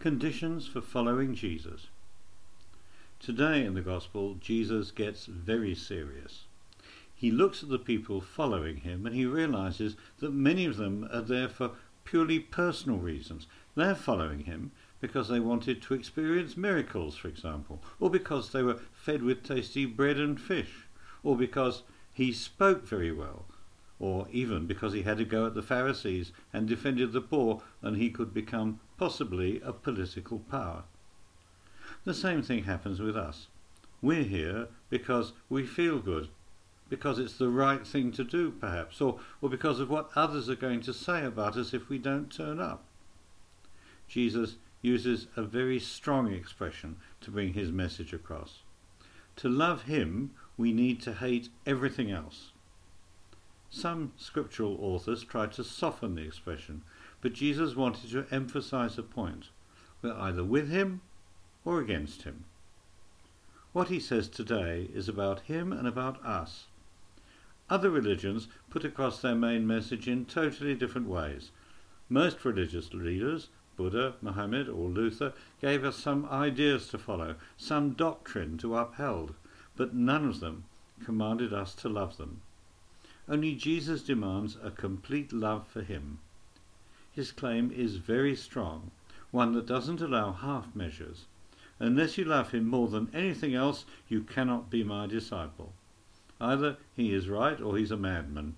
Conditions for following Jesus. Today in the Gospel, Jesus gets very serious. He looks at the people following him and he realizes that many of them are there for purely personal reasons. They're following him because they wanted to experience miracles, for example, or because they were fed with tasty bread and fish, or because he spoke very well, or even because he had a go at the Pharisees and defended the poor and he could become possibly a political power. The same thing happens with us. We're here because we feel good, because it's the right thing to do, perhaps, or, or because of what others are going to say about us if we don't turn up. Jesus uses a very strong expression to bring his message across. To love him, we need to hate everything else. Some scriptural authors tried to soften the expression, but Jesus wanted to emphasize a point. We're either with him or against him. What he says today is about him and about us. Other religions put across their main message in totally different ways. Most religious leaders, Buddha, Mohammed, or Luther, gave us some ideas to follow, some doctrine to uphold, but none of them commanded us to love them. Only Jesus demands a complete love for him. His claim is very strong, one that doesn't allow half measures. Unless you love him more than anything else, you cannot be my disciple. Either he is right or he's a madman.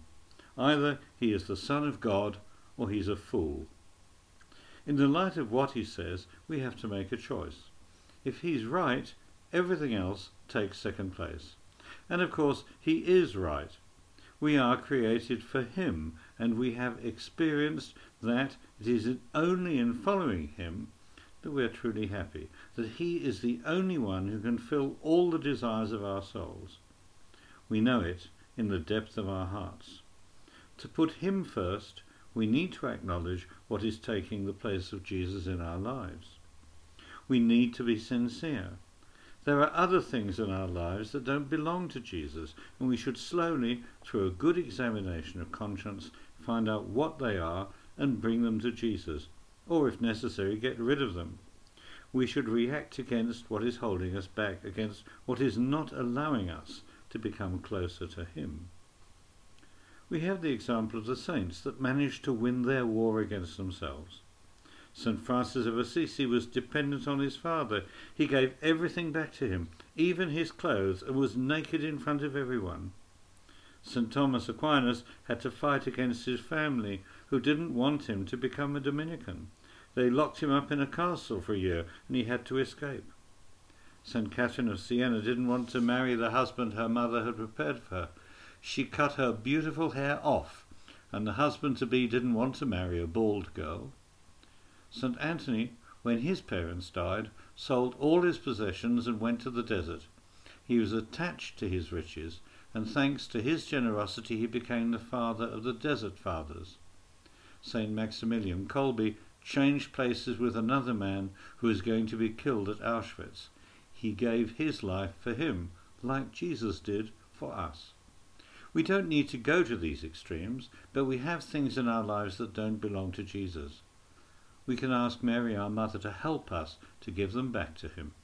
Either he is the Son of God or he's a fool. In the light of what he says, we have to make a choice. If he's right, everything else takes second place. And of course, he is right. We are created for Him, and we have experienced that it is only in following Him that we are truly happy, that He is the only one who can fill all the desires of our souls. We know it in the depth of our hearts. To put Him first, we need to acknowledge what is taking the place of Jesus in our lives. We need to be sincere. There are other things in our lives that don't belong to Jesus, and we should slowly, through a good examination of conscience, find out what they are and bring them to Jesus, or if necessary, get rid of them. We should react against what is holding us back, against what is not allowing us to become closer to Him. We have the example of the saints that managed to win their war against themselves. St. Francis of Assisi was dependent on his father. He gave everything back to him, even his clothes, and was naked in front of everyone. St. Thomas Aquinas had to fight against his family, who didn't want him to become a Dominican. They locked him up in a castle for a year, and he had to escape. St. Catherine of Siena didn't want to marry the husband her mother had prepared for her. She cut her beautiful hair off, and the husband to be didn't want to marry a bald girl. St. Anthony, when his parents died, sold all his possessions and went to the desert. He was attached to his riches, and thanks to his generosity, he became the father of the Desert Fathers. St. Maximilian Kolbe changed places with another man who was going to be killed at Auschwitz. He gave his life for him, like Jesus did for us. We don't need to go to these extremes, but we have things in our lives that don't belong to Jesus we can ask Mary, our mother, to help us to give them back to him.